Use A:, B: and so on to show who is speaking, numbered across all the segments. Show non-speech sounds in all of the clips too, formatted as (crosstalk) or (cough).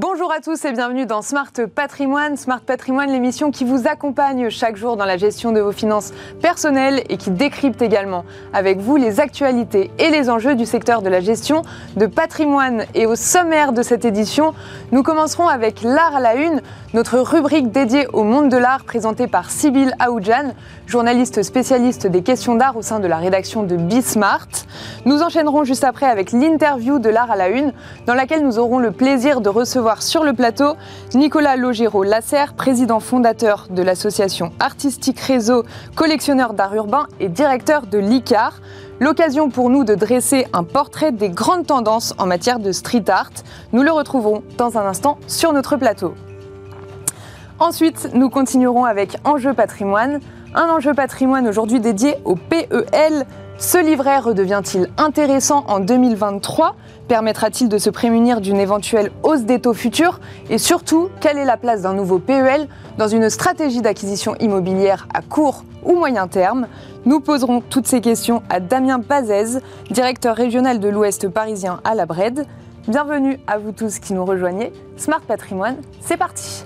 A: Bon Bonjour à tous et bienvenue dans Smart Patrimoine. Smart Patrimoine, l'émission qui vous accompagne chaque jour dans la gestion de vos finances personnelles et qui décrypte également avec vous les actualités et les enjeux du secteur de la gestion de patrimoine. Et au sommaire de cette édition, nous commencerons avec l'art à la une, notre rubrique dédiée au monde de l'art présentée par Sybille Aoudjan, journaliste spécialiste des questions d'art au sein de la rédaction de Bismart. Nous enchaînerons juste après avec l'interview de l'art à la une, dans laquelle nous aurons le plaisir de recevoir sur le plateau Nicolas Logero Lasserre, président fondateur de l'association Artistique Réseau, collectionneur d'art urbain et directeur de l'ICAR. L'occasion pour nous de dresser un portrait des grandes tendances en matière de street art. Nous le retrouverons dans un instant sur notre plateau. Ensuite, nous continuerons avec Enjeu patrimoine. Un enjeu patrimoine aujourd'hui dédié au PEL. Ce livret redevient-il intéressant en 2023 Permettra-t-il de se prémunir d'une éventuelle hausse des taux futurs? Et surtout, quelle est la place d'un nouveau PEL dans une stratégie d'acquisition immobilière à court ou moyen terme? Nous poserons toutes ces questions à Damien Pazez, directeur régional de l'Ouest parisien à la Bred. Bienvenue à vous tous qui nous rejoignez. Smart Patrimoine, c'est parti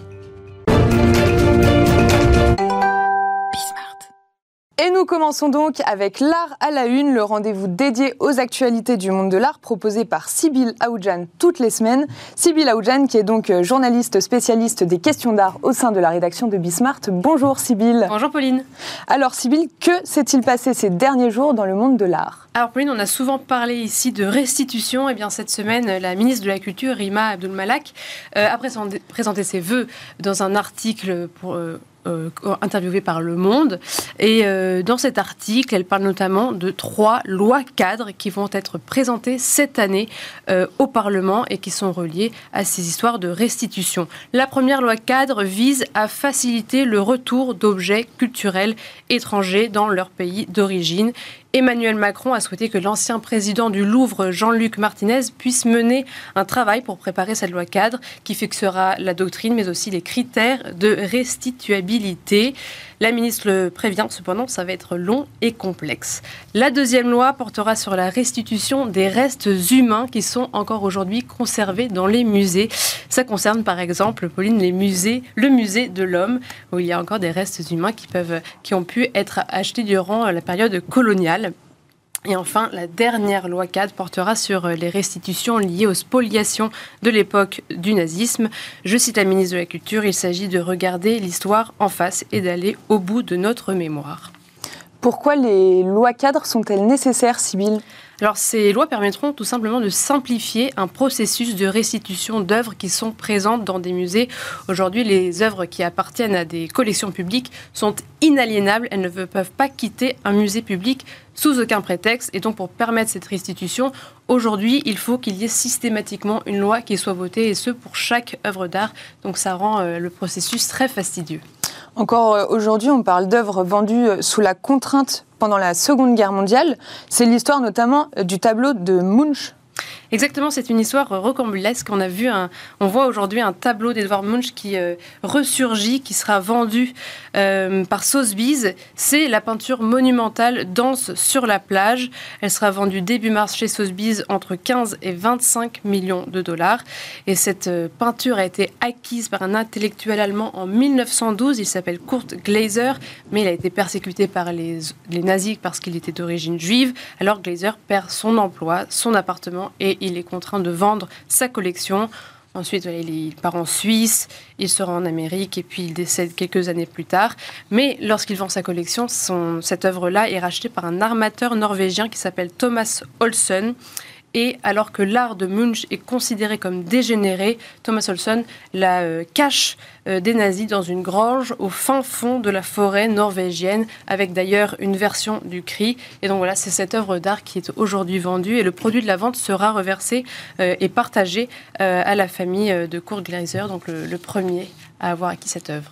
A: Et nous commençons donc avec l'art à la une, le rendez-vous dédié aux actualités du monde de l'art proposé par Sybille Aoudjan toutes les semaines. Sybille Aoudjan qui est donc euh, journaliste spécialiste des questions d'art au sein de la rédaction de Bismart. Bonjour Sybille.
B: Bonjour Pauline.
A: Alors Sybille, que s'est-il passé ces derniers jours dans le monde de l'art?
B: Alors Pauline, on a souvent parlé ici de restitution. Et eh bien cette semaine, la ministre de la Culture, Rima Abdulmalak, euh, a présenté ses vœux dans un article pour... Euh, euh, interviewée par Le Monde. Et euh, dans cet article, elle parle notamment de trois lois cadres qui vont être présentées cette année euh, au Parlement et qui sont reliées à ces histoires de restitution. La première loi cadre vise à faciliter le retour d'objets culturels étrangers dans leur pays d'origine Emmanuel Macron a souhaité que l'ancien président du Louvre, Jean-Luc Martinez, puisse mener un travail pour préparer cette loi cadre qui fixera la doctrine, mais aussi les critères de restituabilité. La ministre le prévient, cependant, ça va être long et complexe. La deuxième loi portera sur la restitution des restes humains qui sont encore aujourd'hui conservés dans les musées. Ça concerne par exemple, Pauline, les musées, le musée de l'homme, où il y a encore des restes humains qui, ont pu être achetés durant la période coloniale. Et enfin, la dernière loi cadre portera sur les restitutions liées aux spoliations de l'époque du nazisme. Je cite la ministre de la Culture, il s'agit de regarder l'histoire en face et d'aller au bout de notre mémoire.
A: Pourquoi les lois cadres sont-elles nécessaires, Sybille
B: alors ces lois permettront tout simplement de simplifier un processus de restitution d'œuvres qui sont présentes dans des musées. Aujourd'hui, les œuvres qui appartiennent à des collections publiques sont inaliénables. Elles ne peuvent pas quitter un musée public sous aucun prétexte. Et donc pour permettre cette restitution, aujourd'hui, il faut qu'il y ait systématiquement une loi qui soit votée, et ce pour chaque œuvre d'art. Donc ça rend euh, le processus très fastidieux.
A: Encore euh, aujourd'hui, on parle d'œuvres vendues euh, sous la contrainte pendant la Seconde Guerre mondiale. C'est l'histoire notamment euh, du tableau de Munch
B: Exactement, c'est une histoire rocambolesque. On a vu, un, on voit aujourd'hui un tableau d'Edward Munch qui euh, ressurgit, qui sera vendu euh, par Sotheby's. C'est la peinture monumentale Danse sur la plage. Elle sera vendue début mars chez Sotheby's entre 15 et 25 millions de dollars. Et cette euh, peinture a été acquise par un intellectuel allemand en 1912. Il s'appelle Kurt Glaser, mais il a été persécuté par les, les nazis parce qu'il était d'origine juive. Alors Glaser perd son emploi, son appartement et il est contraint de vendre sa collection. Ensuite, il part en Suisse, il se rend en Amérique et puis il décède quelques années plus tard. Mais lorsqu'il vend sa collection, cette œuvre-là est rachetée par un armateur norvégien qui s'appelle Thomas Olsen. Et alors que l'art de Munch est considéré comme dégénéré, Thomas Olson la euh, cache euh, des nazis dans une grange au fin fond de la forêt norvégienne, avec d'ailleurs une version du cri. Et donc voilà, c'est cette œuvre d'art qui est aujourd'hui vendue et le produit de la vente sera reversé euh, et partagé à la famille de Kurt Gleiser, donc le, le premier à avoir acquis cette œuvre.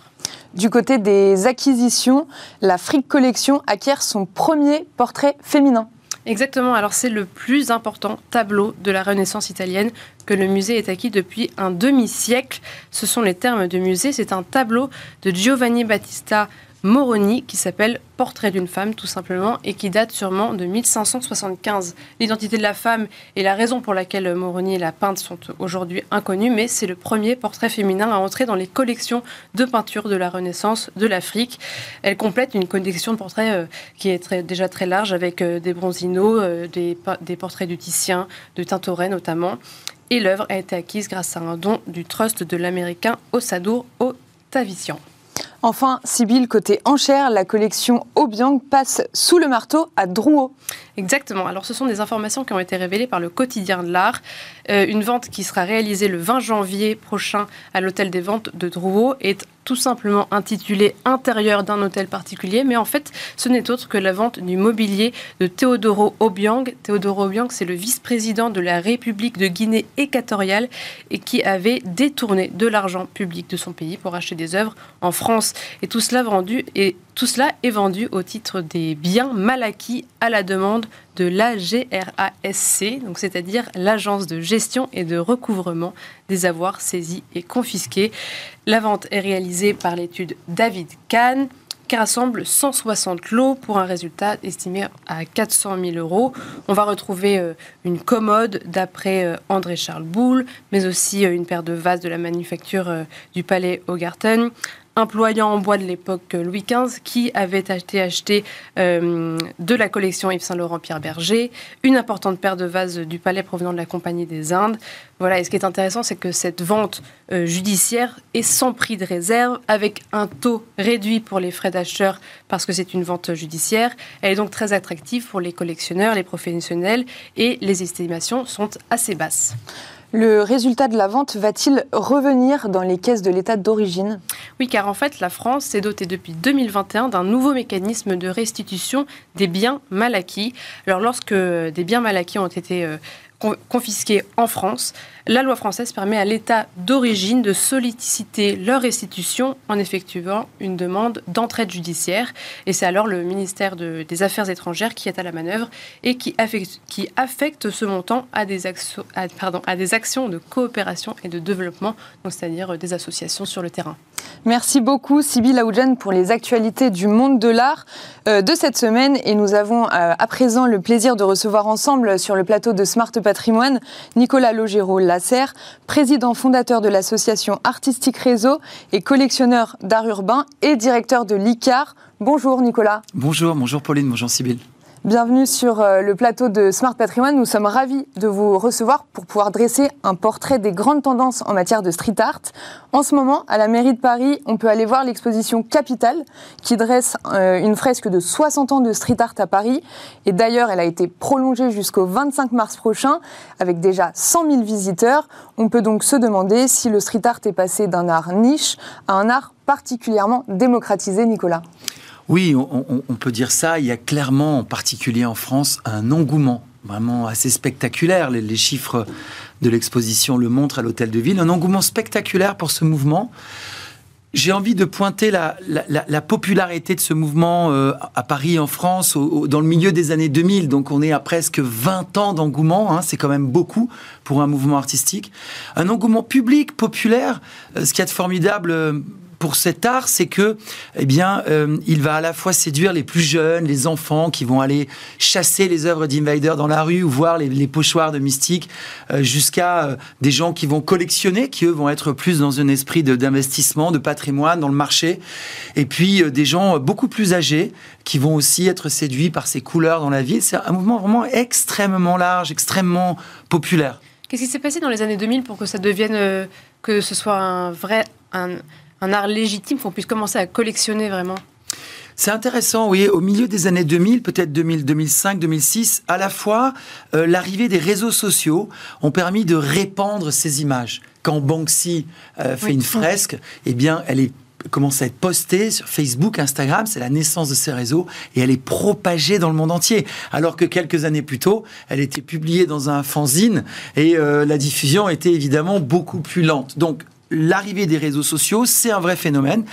A: Du côté des acquisitions, la Frick Collection acquiert son premier portrait féminin.
B: Exactement, alors c'est le plus important tableau de la Renaissance italienne que le musée ait acquis depuis un demi-siècle. Ce sont les termes de musée, c'est un tableau de Giovanni Battista Moroni qui s'appelle Portrait d'une femme tout simplement et qui date sûrement de 1575. L'identité de la femme et la raison pour laquelle Moroni et la peinte sont aujourd'hui inconnues, mais c'est le premier portrait féminin à entrer dans les collections de peinture de la Renaissance de l'Afrique. Elle complète une collection de portraits euh, qui est déjà très large avec euh, des bronzinos, euh, des, portraits du Titien, de Tintoret notamment. Et l'œuvre a été acquise grâce à un don du trust de l'américain Ossadour Tavissian.
A: Enfin, Sibylle, côté enchère, la collection Aubiang passe sous le marteau à Drouot.
B: Exactement. Alors, ce sont des informations qui ont été révélées par le quotidien de l'art. Euh, une vente qui sera réalisée le 20 janvier prochain à l'hôtel des ventes de Drouot est tout simplement intitulé Intérieur d'un hôtel particulier, mais en fait, ce n'est autre que la vente du mobilier de Teodoro Obiang. Teodoro Obiang, c'est le vice-président de la République de Guinée équatoriale et qui avait détourné de l'argent public de son pays pour acheter des œuvres en France. Et tout cela vendu et tout cela est vendu au titre des biens mal acquis à la demande de l'AGRASC, donc c'est-à-dire l'Agence de gestion et de recouvrement des avoirs saisis et confisqués. La vente est réalisée par l'étude David Kahn qui rassemble 160 lots pour un résultat estimé à 400 000 euros. On va retrouver euh, une commode d'après euh, André Charles Boulle, mais aussi euh, une paire de vases de la manufacture du Palais Augarten, employant en bois de l'époque Louis XV, qui avait été acheté euh, de la collection Yves Saint-Laurent Pierre Berger, une importante paire de vases du palais provenant de la Compagnie des Indes. Voilà, et ce qui est intéressant, c'est que cette vente euh, judiciaire est sans prix de réserve, avec un taux réduit pour les frais d'acheteur, parce que c'est une vente judiciaire. Elle est donc très attractive pour les collectionneurs, les professionnels, et les estimations sont assez basses.
A: Le résultat de la vente va-t-il revenir dans les caisses de l'État d'origine?
B: Oui, car en fait, la France s'est dotée depuis 2021 d'un nouveau mécanisme de restitution des biens mal acquis. Alors, lorsque des biens mal acquis ont été euh, confisqués en France, la loi française permet à l'État d'origine de solliciter leur restitution en effectuant une demande d'entraide judiciaire. Et c'est alors le ministère des Affaires étrangères qui est à la manœuvre et qui affecte, ce montant actions, à des actions de coopération et de développement, c'est-à-dire des associations sur le terrain.
A: Merci beaucoup, Sybille Aoudjan, pour les actualités du monde de l'art euh, de cette semaine. Et nous avons euh, à présent le plaisir de recevoir ensemble sur le plateau de Smart Patrimoine Nicolas Logero Lasserre, président fondateur de l'association Artistique Réseau et collectionneur d'art urbain et directeur de l'ICAR. Bonjour Nicolas.
C: Bonjour, bonjour Pauline, bonjour Sybille.
A: Bienvenue sur euh, le plateau de Smart Patrimoine. Nous sommes ravis de vous recevoir pour pouvoir dresser un portrait des grandes tendances en matière de street art. En ce moment, à la mairie de Paris, on peut aller voir l'exposition Capital qui dresse euh, une fresque de 60 ans de street art à Paris. Et d'ailleurs, elle a été prolongée jusqu'au 25 mars prochain avec déjà 100 000 visiteurs. On peut donc se demander si le street art est passé d'un art niche à un art particulièrement démocratisé, Nicolas.
C: Oui, on, peut dire ça. Il y a clairement, en particulier en France, un engouement vraiment assez spectaculaire. Les, chiffres de l'exposition le montrent à l'Hôtel de Ville. Un engouement spectaculaire pour ce mouvement. J'ai envie de pointer la, popularité de ce mouvement euh, à Paris, en France, dans le milieu des années 2000. Donc on est à presque 20 ans d'engouement. Hein. c'est quand même beaucoup pour un mouvement artistique. Un engouement public, populaire. Euh, ce qui est formidable euh, pour cet art, c'est que, eh bien, euh, il va à la fois séduire les plus jeunes, les enfants qui vont aller chasser les œuvres d'Invader dans la rue ou voir les, pochoirs de Mystique, euh, jusqu'à euh, des gens qui vont collectionner, qui eux vont être plus dans un esprit d'investissement, de, patrimoine, dans le marché, et puis des gens beaucoup plus âgés qui vont aussi être séduits par ces couleurs dans la ville. C'est un mouvement vraiment extrêmement large, extrêmement populaire.
B: Qu'est-ce qui s'est passé dans les années 2000 pour que ça devienne, que ce soit un vrai, un art légitime, qu'on puisse commencer à collectionner vraiment
C: c'est intéressant, oui. Au milieu des années 2000, peut-être 2000, 2005, 2006, à la fois, euh, l'arrivée des réseaux sociaux ont permis de répandre ces images. Quand Banksy euh, fait une fresque, eh bien, elle est commence à être postée sur Facebook, Instagram, c'est la naissance de ces réseaux et elle est propagée dans le monde entier. Alors que quelques années plus tôt, elle était publiée dans un fanzine et euh, la diffusion était évidemment beaucoup plus lente. Donc l'arrivée des réseaux sociaux, c'est un vrai phénomène.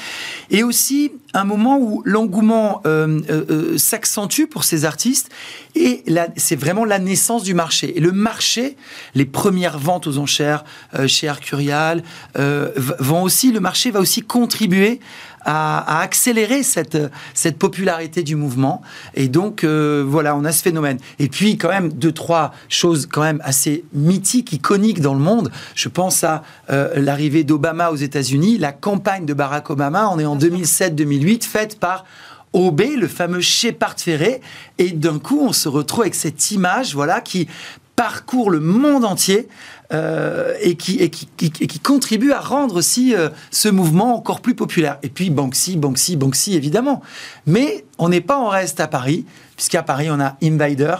C: Et aussi un moment où l'engouement euh, euh, euh, s'accentue pour ces artistes et c'est vraiment la naissance du marché. Et le marché, les premières ventes aux enchères chez Arcurial, vont aussi, le marché va aussi contribuer à, accélérer cette, cette popularité du mouvement. Et donc, voilà, on a ce phénomène. Et puis, quand même, deux, trois choses quand même assez mythiques, iconiques dans le monde. Je pense à l'arrivée d'Obama aux États-Unis, la campagne de Barack Obama. On est en 2007-2008 faite par OB, le fameux Shepard Ferré, et d'un coup on se retrouve avec cette image, voilà, qui parcourt le monde entier euh, et, qui, contribue à rendre aussi euh, ce mouvement encore plus populaire. Et puis Banksy, Banksy, Banksy, évidemment. Mais on n'est pas en reste à Paris, puisqu'à Paris on a Invader,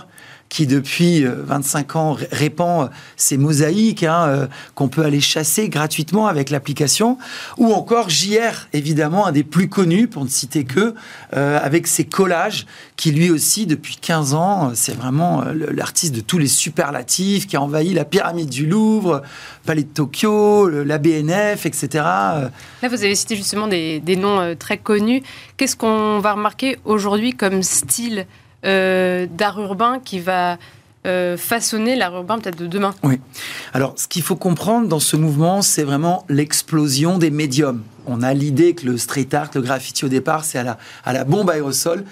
C: qui depuis 25 euh, ans répand ces mosaïques hein, euh, qu'on peut aller chasser gratuitement avec l'application, ou encore JR, évidemment, un des plus connus, pour ne citer que, euh, avec ses collages, qui lui aussi, depuis 15 ans, c'est vraiment l'artiste de tous les superlatifs, qui a envahi la pyramide du Louvre, Palais de Tokyo, la BNF, etc.
B: Là, vous avez cité justement des, noms très connus. Qu'est-ce qu'on va remarquer aujourd'hui comme style? euh, d'art urbain qui va euh, façonner l'art urbain peut-être de demain.
C: Oui. Alors, ce qu'il faut comprendre dans ce mouvement, c'est vraiment l'explosion des médiums. On a l'idée que le street art, le graffiti au départ, c'est à la, à la bombe aérosol.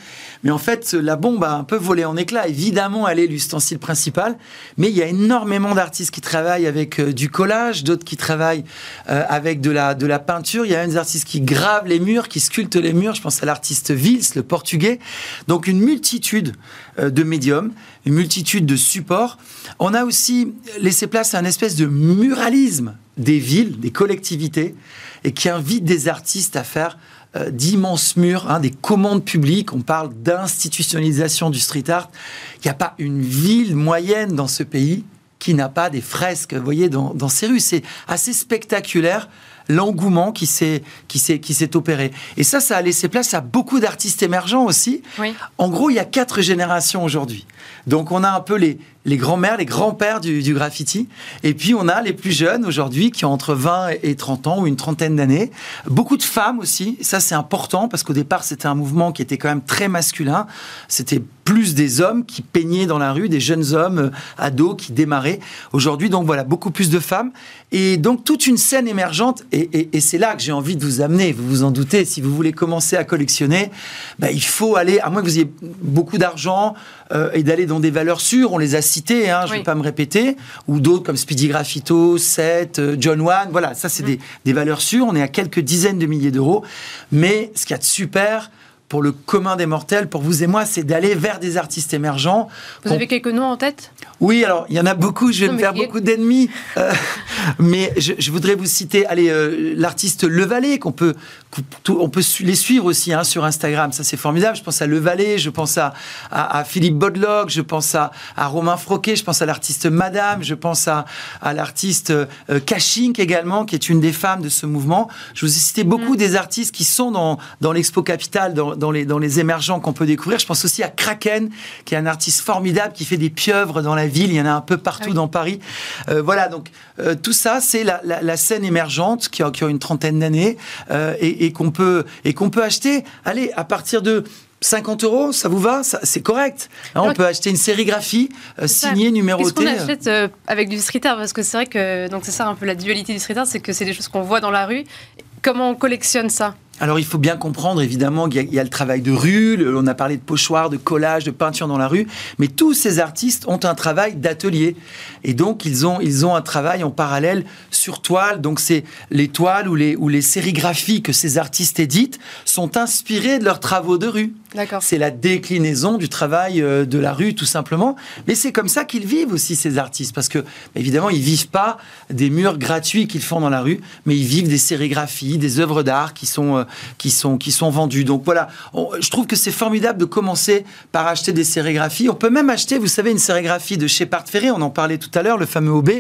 C: Mais en fait, la bombe a un peu volé en éclats. Évidemment, elle est l'ustensile principal, mais il y a énormément d'artistes qui travaillent avec euh, du collage, d'autres qui travaillent euh, avec de la, peinture. Il y a des artistes qui gravent les murs, qui sculptent les murs. Je pense à l'artiste Vils, le portugais. Donc une multitude euh, de médiums, une multitude de supports. On a aussi laissé place à un espèce de muralisme des villes, des collectivités, et qui invite des artistes à faire euh, d'immenses murs, hein, des commandes publiques. On parle d'institutionnalisation du street art. Il n'y a pas une ville moyenne dans ce pays qui n'a pas des fresques, vous voyez, dans, dans ces rues. C'est assez spectaculaire l'engouement qui s'est qui s'est qui s'est opéré. Et ça, ça a laissé place à beaucoup d'artistes émergents aussi. En gros, il y a quatre générations aujourd'hui. Donc, on a un peu les les grands-mères, les grands-pères du, graffiti. Et puis, on a les plus jeunes aujourd'hui qui ont entre 20 et 30 ans ou une trentaine d'années. Beaucoup de femmes aussi. Ça, c'est important parce qu'au départ, c'était un mouvement qui était quand même très masculin. C'était plus des hommes qui peignaient dans la rue, des jeunes hommes, euh, ados qui démarraient. Aujourd'hui, donc voilà, beaucoup plus de femmes. Et donc, toute une scène émergente. Et, c'est là que j'ai envie de vous amener. Vous vous en doutez, si vous voulez commencer à collectionner, bah, il faut aller, à moins que vous ayez beaucoup d'argent euh, et d'aller dans des valeurs sûres. On les a citées, hein, je ne vais pas me répéter. Ou d'autres comme Speedy Graffito, Seth, euh, John Wan. Voilà, ça, c'est mm. des, des valeurs sûres. On est à quelques dizaines de milliers d'euros. Mais ce qu'il y a de super, pour le commun des mortels, pour vous et moi, c'est d'aller vers des artistes émergents.
B: Vous avez quelques noms en tête?
C: Oui, alors il y en a beaucoup, je vais me faire beaucoup d'ennemis. Euh, (laughs) mais je, voudrais vous citer allez, euh, l'artiste Levalet, qu'on peut, on peut les suivre aussi hein, sur Instagram, ça c'est formidable. Je pense à Levalet, je pense à, à, Philippe Bodlock, je pense à, à Romain Froquet, je pense à l'artiste Madame, je pense à, l'artiste euh, Kachink également, qui est une des femmes de ce mouvement. Je vous ai cité beaucoup mm. des artistes qui sont dans, dans l'Expo Capital, dans, dans les, dans les émergents qu'on peut découvrir. Je pense aussi à Kraken, qui est un artiste formidable, qui fait des pieuvres dans la ville. Il y en a un peu partout ah dans Paris. Euh, voilà, donc euh, tout ça, c'est la, la, scène émergente qui a, qui a une trentaine d'années euh, et, et qu'on peut, et qu'on peut acheter, allez, à partir de 50 euros, ça vous va? C'est correct. Hein, on peut acheter une sérigraphie signée, numérotée.
B: Qu'est-ce qu'on achète avec du street art? Parce que c'est vrai que donc c'est ça un peu la dualité du street art, c'est que c'est des choses qu'on voit dans la rue. Comment on collectionne ça?
C: Alors il faut bien comprendre évidemment qu'il y, a le travail de rue, on a parlé de pochoir, de collage, de peinture dans la rue, mais tous ces artistes ont un travail d'atelier et donc ils ont ils ont un travail en parallèle sur toile. Donc c'est les toiles ou les ou les sérigraphies que ces artistes éditent sont inspirées de leurs travaux de rue. C'est la déclinaison du travail euh, de la rue tout simplement, mais c'est comme ça qu'ils vivent aussi ces artistes parce que évidemment ils vivent pas des murs gratuits qu'ils font dans la rue, mais ils vivent des sérigraphies, des œuvres d'art qui sont euh, qui sont, qui sont vendus. Donc voilà, je trouve que c'est formidable de commencer par acheter des sérigraphies. On peut même acheter, vous savez, une sérigraphie de Shepard Ferré, on en parlait tout à l'heure, le fameux OB,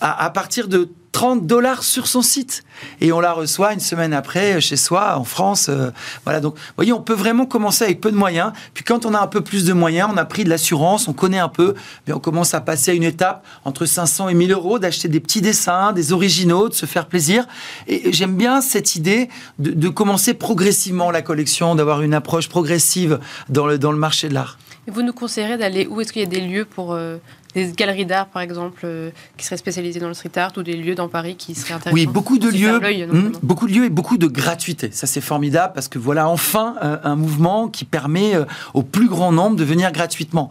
C: à partir de 30 dollars sur son site. Et on la reçoit une semaine après chez soi, en France. Euh, voilà, donc, vous voyez, on peut vraiment commencer avec peu de moyens. Puis quand on a un peu plus de moyens, on a pris de l'assurance, on connaît un peu, mais on commence à passer à une étape entre 500 et 1000 euros, d'acheter des petits dessins, des originaux, de se faire plaisir. Et j'aime bien cette idée de, commencer progressivement la collection, d'avoir une approche progressive dans le, dans le marché de l'art.
B: Vous nous conseillerez d'aller où? Est-ce qu'il y a des lieux pour euh, des galeries d'art, par exemple, euh, qui seraient spécialisées dans le street art ou des lieux dans Paris qui seraient intéressants
C: Oui, beaucoup de lieux, hmm, beaucoup de lieux et beaucoup de gratuité. Ça, c'est formidable parce que voilà enfin euh, un mouvement qui permet euh, au plus grand nombre de venir gratuitement.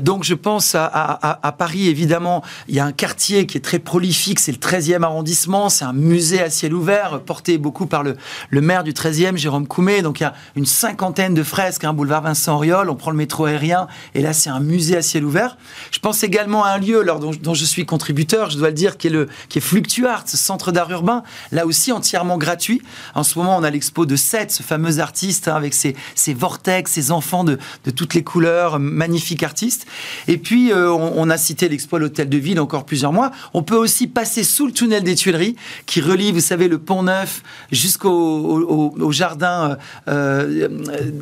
C: donc, je pense à, à, Paris, évidemment, il y a un quartier qui est très prolifique, c'est le 13e arrondissement, c'est un musée à ciel ouvert, porté beaucoup par le, le maire du 13e, Jérôme Coumet. Donc, il y a une cinquantaine de fresques, un boulevard Vincent Auriol, on prend le métro aérien, et là, c'est un musée à ciel ouvert. Je pense également à un lieu dont, je suis contributeur, je dois le dire, qui est, le, qui est Fluctuart, ce centre d'art urbain, là aussi entièrement gratuit. En ce moment, on a l'expo de Seth, ce fameux artiste, hein, avec ses, ses, vortex, ses enfants de, de, toutes les couleurs, magnifique artiste. Et puis, euh, on, a cité l'expo à l'Hôtel de Ville encore plusieurs mois. On peut aussi passer sous le tunnel des Tuileries, qui relie, vous savez, le Pont Neuf jusqu'au au, jardin euh,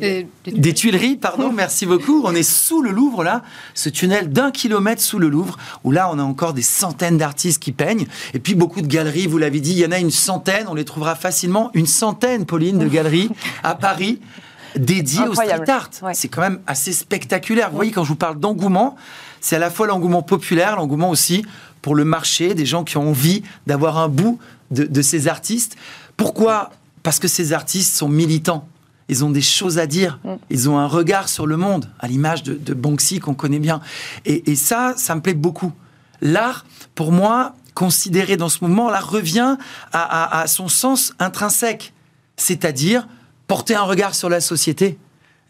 C: euh, des Tuileries. Pardon, (laughs) merci beaucoup. On est sous le Louvre, là, ce tunnel d'un kilomètre sous le Louvre où là, on a encore des centaines d'artistes qui peignent. Et puis, beaucoup de galeries, vous l'avez dit, il y en a une centaine, on les trouvera facilement, une centaine, Pauline, de galeries (laughs) à Paris dédiées au street art. C'est quand même assez spectaculaire. Vous voyez, quand je vous parle d'engouement, c'est à la fois l'engouement populaire, l'engouement aussi pour le marché, des gens qui ont envie d'avoir un bout de, de ces artistes. Pourquoi? Parce que ces artistes sont militants ils ont des choses à dire, mm. ils ont un regard sur le monde, à l'image de, de Banksy qu'on connaît bien. Et, ça, ça me plaît beaucoup. L'art, pour moi, considéré dans ce mouvement, là, revient à, son sens intrinsèque, c'est-à-dire porter un regard sur la société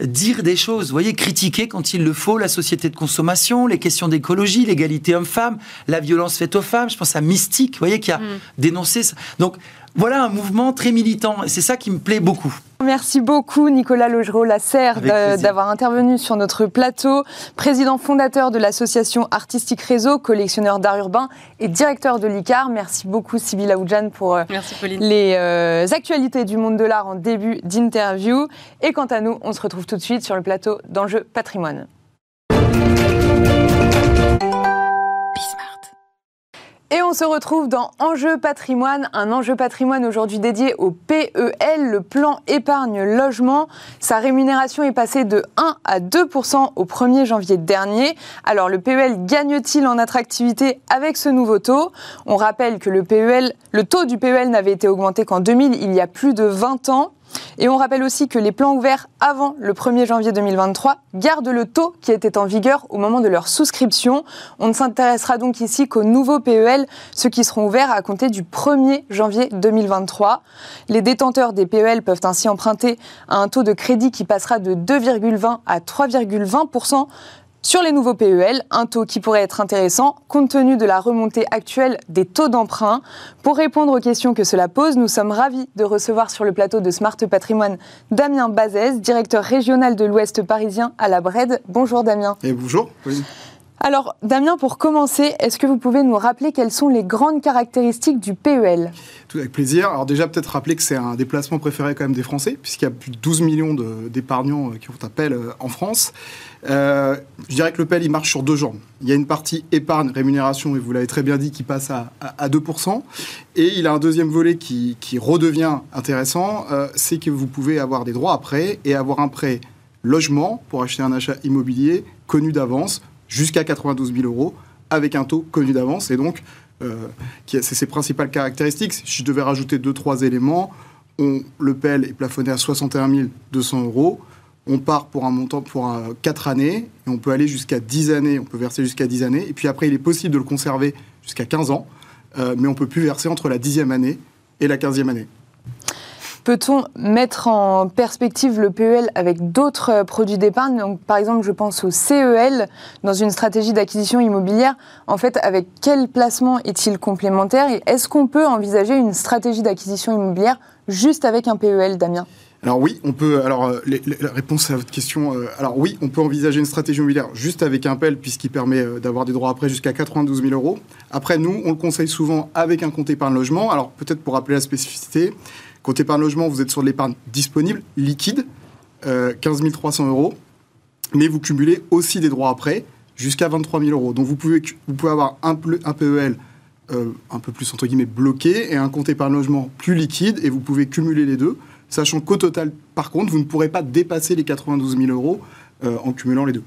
C: dire des choses, vous voyez, critiquer quand il le faut la société de consommation, les questions d'écologie, l'égalité homme-femme, la violence faite aux femmes. Je pense à Mystique, vous voyez, qui a mm. dénoncé ça. Donc voilà un mouvement très militant et c'est ça qui me plaît beaucoup.
A: Merci beaucoup Nicolas Logereau Lasserre d'avoir intervenu sur notre plateau, président fondateur de l'association Artistique Réseau, collectionneur d'art urbain et directeur de l'ICAR. Merci beaucoup Sybille Aoudjan pour euh, les euh, actualités du monde de l'art en début d'interview. Et quant à nous, on se retrouve tout de suite sur le plateau d'Enjeu Patrimoine. Et on se retrouve dans Enjeu patrimoine, un enjeu patrimoine aujourd'hui dédié au PEL, le plan épargne logement. Sa rémunération est passée de 1 à 2% au 1er janvier dernier. Alors le PEL gagne-t-il en attractivité avec ce nouveau taux? On rappelle que le PEL, le taux du PEL n'avait été augmenté qu'en 2000, il y a plus de 20 ans. Et on rappelle aussi que les plans ouverts avant le 1er janvier 2023 gardent le taux qui était en vigueur au moment de leur souscription. On ne s'intéressera donc ici qu'aux nouveaux PEL, ceux qui seront ouverts à compter du 1er janvier 2023. Les détenteurs des PEL peuvent ainsi emprunter à un taux de crédit qui passera de 2,20 à 3,20 sur les nouveaux PEL, un taux qui pourrait être intéressant compte tenu de la remontée actuelle des taux d'emprunt. Pour répondre aux questions que cela pose, nous sommes ravis de recevoir sur le plateau de Smart Patrimoine Damien Bazès, directeur régional de l'Ouest parisien à la BRED. Bonjour Damien.
D: Et bonjour.
A: Alors Damien, pour commencer, est-ce que vous pouvez nous rappeler quelles sont les grandes caractéristiques du PEL
D: Tout avec plaisir. Alors déjà peut-être rappeler que c'est un déplacement préféré quand même des Français, puisqu'il y a plus de 12 millions d'épargnants euh, qui font appel euh, en France. Euh, je dirais que le PEL, il marche sur deux jambes. Il y a une partie épargne, rémunération, et vous l'avez très bien dit, qui passe à, 2%. Et il a un deuxième volet qui, redevient intéressant, c'est que vous pouvez avoir des droits à prêt et avoir un prêt logement pour acheter un achat immobilier connu d'avance jusqu'à 92 000 euros avec un taux connu d'avance. Et donc, euh, c'est ses principales caractéristiques. Si je devais rajouter deux, trois éléments, on, le PEL est plafonné à 61 200 euros. On part pour un montant pour 4 années et on peut aller jusqu'à 10 années, on peut verser jusqu'à 10 années. Et puis après, il est possible de le conserver jusqu'à 15 ans, euh, mais on peut plus verser entre la 10e année et la 15e année.
A: Peut-on mettre en perspective le PEL avec d'autres euh, produits d'épargne? Par exemple, je pense au CEL dans une stratégie d'acquisition immobilière. En fait, avec quel placement est-il complémentaire? Est-ce qu'on peut envisager une stratégie d'acquisition immobilière juste avec un PEL, Damien?
D: Alors oui, on peut. Alors euh, la réponse à votre question. Euh, alors oui, on peut envisager une stratégie immobilière juste avec un PEL puisqu'il permet d'avoir des droits après jusqu'à 92 000 euros. Après, nous, on le conseille souvent avec un compte épargne logement. Alors peut-être pour rappeler la spécificité, compte épargne logement, vous êtes sur de l'épargne disponible, liquide, 15 300 euros, mais vous cumulez aussi des droits après jusqu'à 23 000 euros. Donc vous pouvez vous pouvez avoir un, un PEL un peu plus entre guillemets bloqué et un compte épargne logement plus liquide et vous pouvez cumuler les deux sachant qu'au total, par contre, vous ne pourrez pas dépasser les 92 000 euros euh, en cumulant les deux.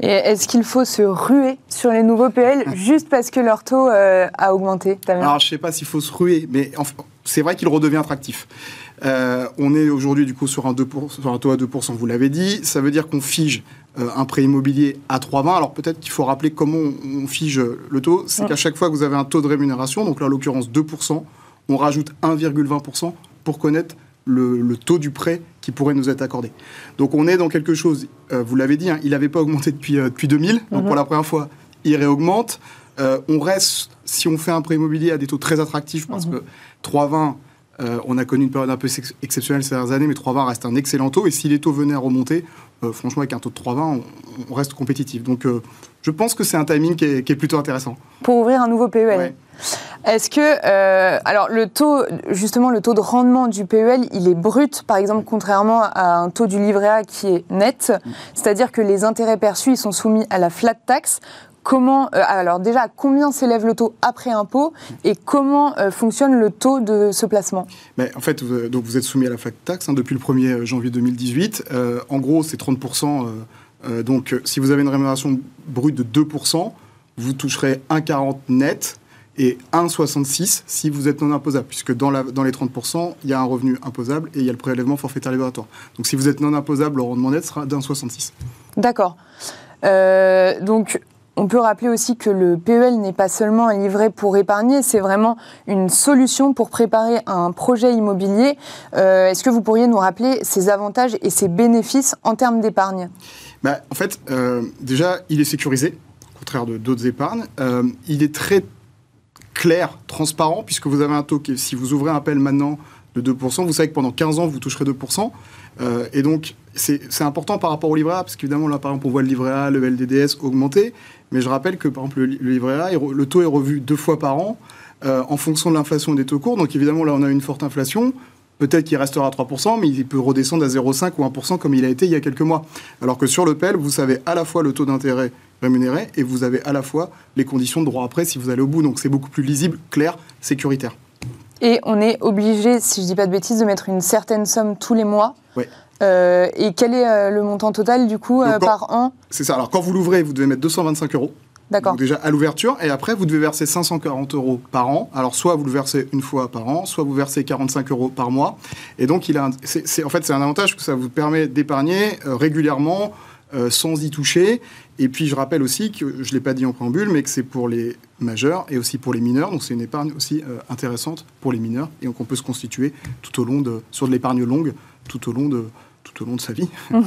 A: Et est-ce qu'il faut se ruer sur les nouveaux PL (laughs) juste parce que leur taux euh, a augmenté
D: Alors, je ne sais pas s'il faut se ruer, mais c'est vrai qu'il redevient attractif. Euh, on est aujourd'hui du coup sur un, 2 sur un taux à 2%, vous l'avez dit. Ça veut dire qu'on fige un prêt immobilier à 3,20. Alors peut-être qu'il faut rappeler comment on, fige le taux. C'est qu'à chaque fois que vous avez un taux de rémunération, donc là en l'occurrence 2%, on rajoute 1,20% pour connaître le, taux du prêt qui pourrait nous être accordé. Donc on est dans quelque chose, euh, vous l'avez dit, hein, il n'avait pas augmenté depuis, euh, depuis 2000, donc pour mhm. la première fois, il réaugmente. Euh, on reste, si on fait un prêt immobilier à des taux très attractifs, parce mhm. que 3,20, on a connu une période un peu exceptionnelle ces dernières années, mais 3,20 reste un excellent taux, et si les taux venaient à remonter, franchement, avec un taux de 3,20, on, reste compétitif. Donc je pense que c'est un timing qui est, plutôt intéressant.
A: Pour ouvrir un nouveau PEL est-ce que, euh, alors le taux, justement, le taux de rendement du PEL, il est brut, par exemple, contrairement à un taux du livret A qui est net, c'est-à-dire que les intérêts perçus, ils sont soumis à la flat tax. Comment, euh, alors déjà, combien s'élève le taux après impôt et comment euh, fonctionne le taux de ce placement
D: Mais En fait, vous, donc vous êtes soumis à la flat tax hein, depuis le 1er janvier 2018. en gros, c'est 30%. donc, si vous avez une rémunération brute de 2%, vous toucherez 1,40 net et 1,66 si vous êtes non imposable, puisque dans, la, dans les 30%, il y a un revenu imposable et il y a le prélèvement forfaitaire libératoire. Donc si vous êtes non imposable, le rendement net sera d'1,66.
A: D'accord. Euh, donc on peut rappeler aussi que le PEL n'est pas seulement un livret pour épargner, c'est vraiment une solution pour préparer un projet immobilier. Euh, est-ce que vous pourriez nous rappeler ses avantages et ses bénéfices en termes d'épargne?
D: Bah, En fait, euh, déjà, il est sécurisé, au contraire de d'autres épargnes. il est très clair, transparent, puisque vous avez un taux qui, si vous ouvrez un appel maintenant de 2%, vous savez que pendant 15 ans, vous toucherez 2%. Euh, et donc, c'est important par rapport au livret A, parce qu'évidemment, là, par exemple, on voit le livret A, le LDDS augmenter. Mais je rappelle que, par exemple, le, livret A, le taux est revu deux fois par an euh, en fonction de l'inflation des taux courts. Donc, évidemment, là, on a une forte inflation. Peut-être qu'il restera à 3%, mais il peut redescendre à 0,5 ou 1% comme il a été il y a quelques mois. Alors que sur le PEL, vous savez à la fois le taux d'intérêt rémunéré et vous avez à la fois les conditions de droit après si vous allez au bout. Donc c'est beaucoup plus lisible, clair, sécuritaire.
A: Et on est obligé, si je ne dis pas de bêtises, de mettre une certaine somme tous les mois.
D: Oui.
A: Euh, et quel est euh, le montant total du coup euh, par an?
D: C'est ça. Alors quand vous l'ouvrez, vous devez mettre 225 euros.
A: D'accord.
D: déjà à l'ouverture, et après vous devez verser 540 euros par an. Alors soit vous le versez une fois par an, soit vous versez 45 euros par mois. Et donc il a, c'est, en fait c'est un avantage que ça vous permet d'épargner régulièrement sans y toucher. Et puis je rappelle aussi que je ne l'ai pas dit en préambule, mais que c'est pour les majeurs et aussi pour les mineurs. Donc c'est une épargne aussi intéressante pour les mineurs. Et donc on peut se constituer tout au long de, sur de l'épargne longue, tout au long de, tout au long de sa vie. (laughs)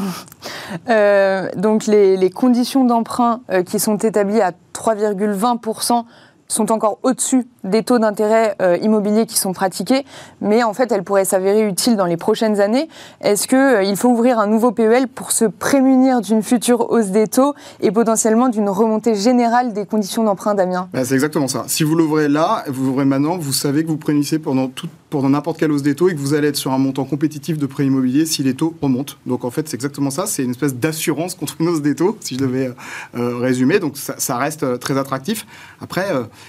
A: Euh, donc les, les conditions d'emprunt qui sont établies à 3,20% sont encore au-dessus des taux d'intérêt euh, immobiliers qui sont pratiqués, mais en fait, elles pourraient s'avérer utiles dans les prochaines années. Est-ce qu'il euh, faut ouvrir un nouveau PEL pour se prémunir d'une future hausse des taux et potentiellement d'une remontée générale des conditions d'emprunt, Damien?
D: Bah, C'est exactement ça. Si vous l'ouvrez là, vous l'ouvrez maintenant, vous savez que vous prémunissez pendant toute pendant n'importe quelle hausse des taux et que vous allez être sur un montant compétitif de prêt immobilier si les taux remontent. Donc en fait, c'est exactement ça. C'est une espèce d'assurance contre une hausse des taux, si je devais euh, résumer. Donc ça, reste très attractif. Après,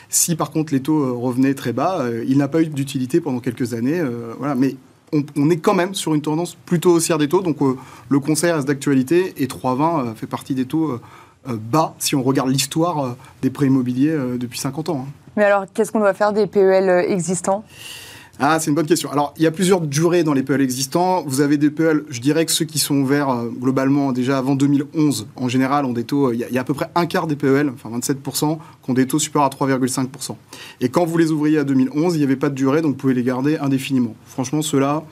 D: si par contre les taux revenaient très bas. Euh, il n'a pas eu d'utilité pendant quelques années. Euh, voilà, mais on, est quand même sur une tendance plutôt haussière des taux. Donc euh, le conseil reste d'actualité et 3,20 fait partie des taux bas si on regarde l'histoire des prêts immobiliers depuis 50 ans. Hein.
A: Mais alors, qu'est-ce qu'on doit faire des PEL existants?
D: Ah, c'est une bonne question. Alors, il y a plusieurs durées dans les PEL existants. Vous avez des PEL, je dirais que ceux qui sont ouverts euh, globalement déjà avant 2011, en général, ont des taux. Euh, il y, a, à peu près un quart des PEL, enfin 27%, qui ont des taux supérieurs à 3,5%. Et quand vous les ouvriez à 2011, il n'y avait pas de durée, donc vous pouvez les garder indéfiniment. Franchement, ceux-là,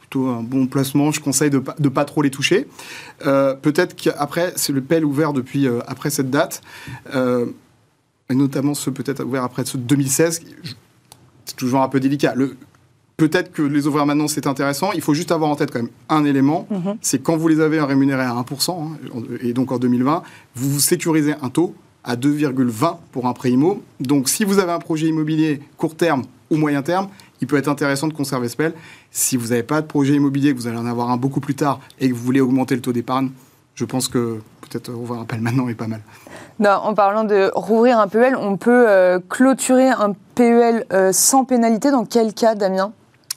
D: plutôt un bon placement. Je conseille de ne pas, trop les toucher. Euh, peut-être qu'après, c'est le PEL ouvert depuis après cette date, et notamment ceux peut-être ouverts après ceux de 2016 c'est toujours un peu délicat. Le, peut-être que les ouvrir maintenant, c'est intéressant. Il faut juste avoir en tête quand même un élément,
A: Mhm.
D: c'est quand vous les avez rémunérés à 1%, hein, et donc en 2020, vous vous sécurisez un taux à 2,20 pour un prêt IMO. Donc si vous avez un projet immobilier court terme ou moyen terme, il peut être intéressant de conserver ce PEL. Si vous n'avez pas de projet immobilier, que vous allez en avoir un beaucoup plus tard et que vous voulez augmenter le taux d'épargne, je pense que peut-être ouvrir un PEL maintenant est pas mal.
A: Non, en parlant de rouvrir un PEL, on peut euh, clôturer un PEL euh, sans pénalité. Dans quel cas, Damien?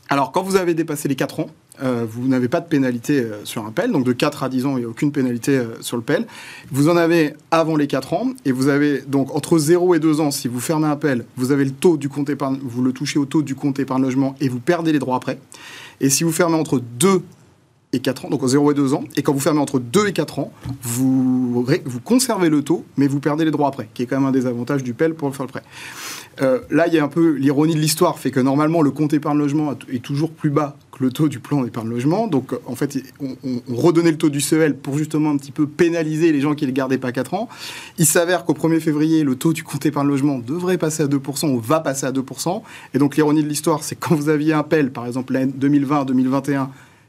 D: Alors, quand vous avez dépassé les 4 ans, euh, vous n'avez pas de pénalité euh, sur un PEL. Donc, de 4 à 10 ans, il n'y a aucune pénalité euh, sur le PEL. Vous en avez avant les 4 ans. Et vous avez donc entre 0 et 2 ans, si vous fermez un PEL, vous avez le taux du compte épargne, vous le touchez au taux du compte épargne logement et vous perdez les droits après. Et si vous fermez entre 2 et 4 ans, donc 0 et 2 ans, et quand vous fermez entre 2 et 4 ans, vous, conservez le taux, mais vous perdez les droits après, qui est quand même un des avantages du PEL pour faire le prêt. Euh, là, il y a un peu l'ironie de l'histoire, fait que normalement, le compte épargne logement est toujours plus bas que le taux du plan d'épargne logement. Donc, euh, en fait, on, on- on redonnait le taux du CEL pour justement un petit peu pénaliser les gens qui ne le gardaient pas 4 ans. Il s'avère qu'au 1er février, le taux du compte épargne logement devrait passer à 2%, ou va passer à 2%. Et donc, l'ironie de l'histoire, c'est quand vous aviez un PEL, par exemple, l'année 2020-2021,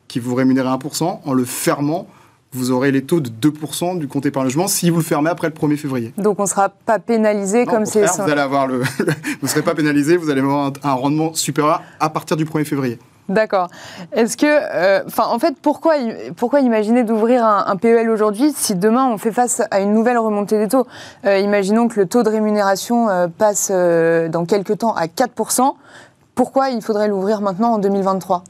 D: qui vous rémunérait 1%, en le fermant, vous aurez les taux de 2% du compte épargne logement si vous le fermez après le 1er février.
A: Donc on ne sera pas pénalisé
D: Non,
A: comme c'est
D: vous allez avoir le, (laughs) vous ne serez pas pénalisé, vous allez avoir un, rendement supérieur à partir du 1er février.
A: D'accord. Est-ce que, euh, en fait, pourquoi, pourquoi imaginer d'ouvrir un, un PEL aujourd'hui si demain on fait face à une nouvelle remontée des taux? Euh, Imaginons que le taux de rémunération euh, passe dans quelques temps à 4%. Pourquoi il faudrait l'ouvrir maintenant en 2023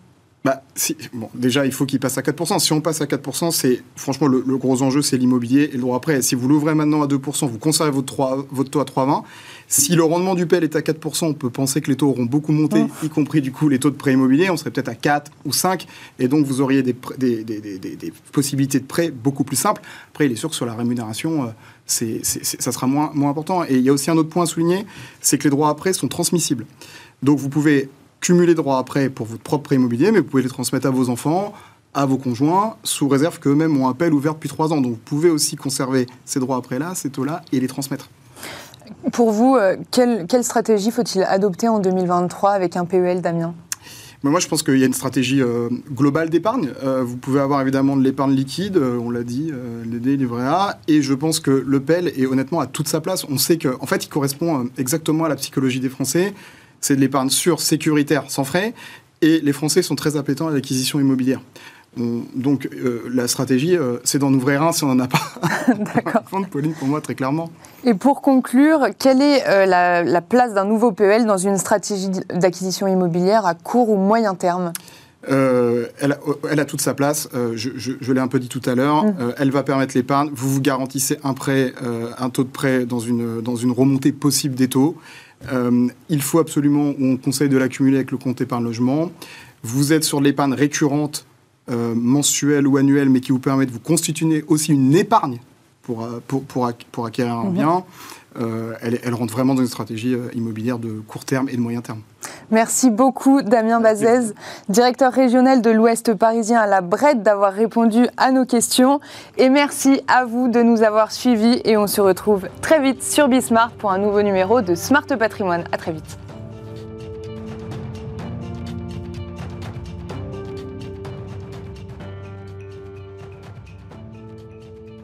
D: Bah, si, bon, déjà, il faut qu'il passe à 4%. Si on passe à 4%, c'est franchement le, le gros enjeu, c'est l'immobilier et le droit après. Si vous l'ouvrez maintenant à 2%, vous conservez votre, 3 votre taux à 3,20. Si le rendement du PEL est à 4%, on peut penser que les taux auront beaucoup monté, y compris du coup les taux de prêt immobilier. On serait peut-être à 4 ou 5, et donc vous auriez des, possibilités de prêt beaucoup plus simples. Après, il est sûr que sur la rémunération, euh, ça sera moins, moins important. Et il y a aussi un autre point à souligner, c'est que les droits prêt sont transmissibles. Donc vous pouvez cumuler droits à prêt pour votre propre immobilier, mais vous pouvez les transmettre à vos enfants, à vos conjoints, sous réserve qu'eux-mêmes ont un PEL ouvert depuis 3 ans. Donc vous pouvez aussi conserver ces droits à prêt-là, ces taux-là, et les transmettre.
A: Pour vous, euh, quelle, quelle stratégie faut-il adopter en 2023 avec un PEL, Damien?
D: Mais moi, je pense qu'il y a une stratégie euh, globale d'épargne. Euh, vous pouvez avoir évidemment de l'épargne liquide, euh, on l'a dit, l'ED, livret A, et je pense que le PEL est honnêtement à toute sa place. On sait qu'en en fait, il correspond exactement à la psychologie des Français. C'est de l'épargne sûre, sécuritaire, sans frais, et les Français sont très appétents à l'acquisition immobilière. On- donc, euh, la stratégie, euh, c'est d'en ouvrir un si on n'en a pas. (laughs)
A: D'accord.
D: Pauline, pour moi, très clairement.
A: Et pour conclure, quelle est euh, la, la place d'un nouveau PEL dans une stratégie d'acquisition immobilière à court ou moyen terme?
D: Elle, a, elle a toute sa place. Je je- je l'ai un peu dit tout à l'heure.
A: Mm.
D: Euh, elle va permettre l'épargne. Vous vous garantissez un prêt, un taux de prêt dans une, dans une remontée possible des taux. Euh, il faut absolument, on conseille de l'accumuler avec le compte épargne logement. Vous êtes sur de l'épargne récurrente, euh, mensuelle ou annuelle, mais qui vous permet de vous constituer aussi une épargne pour, euh, pour, pour, pour acquérir un
A: Mhm.
D: bien. Euh, elle, elle rentre vraiment dans une stratégie euh, immobilière de court terme et de moyen terme.
A: Merci beaucoup, Damien Bazez, directeur régional de l'Ouest parisien à la Brette, d'avoir répondu à nos questions. Et merci à vous de nous avoir suivis. Et on se retrouve très vite sur Bismart pour un nouveau numéro de Smart Patrimoine. À très vite.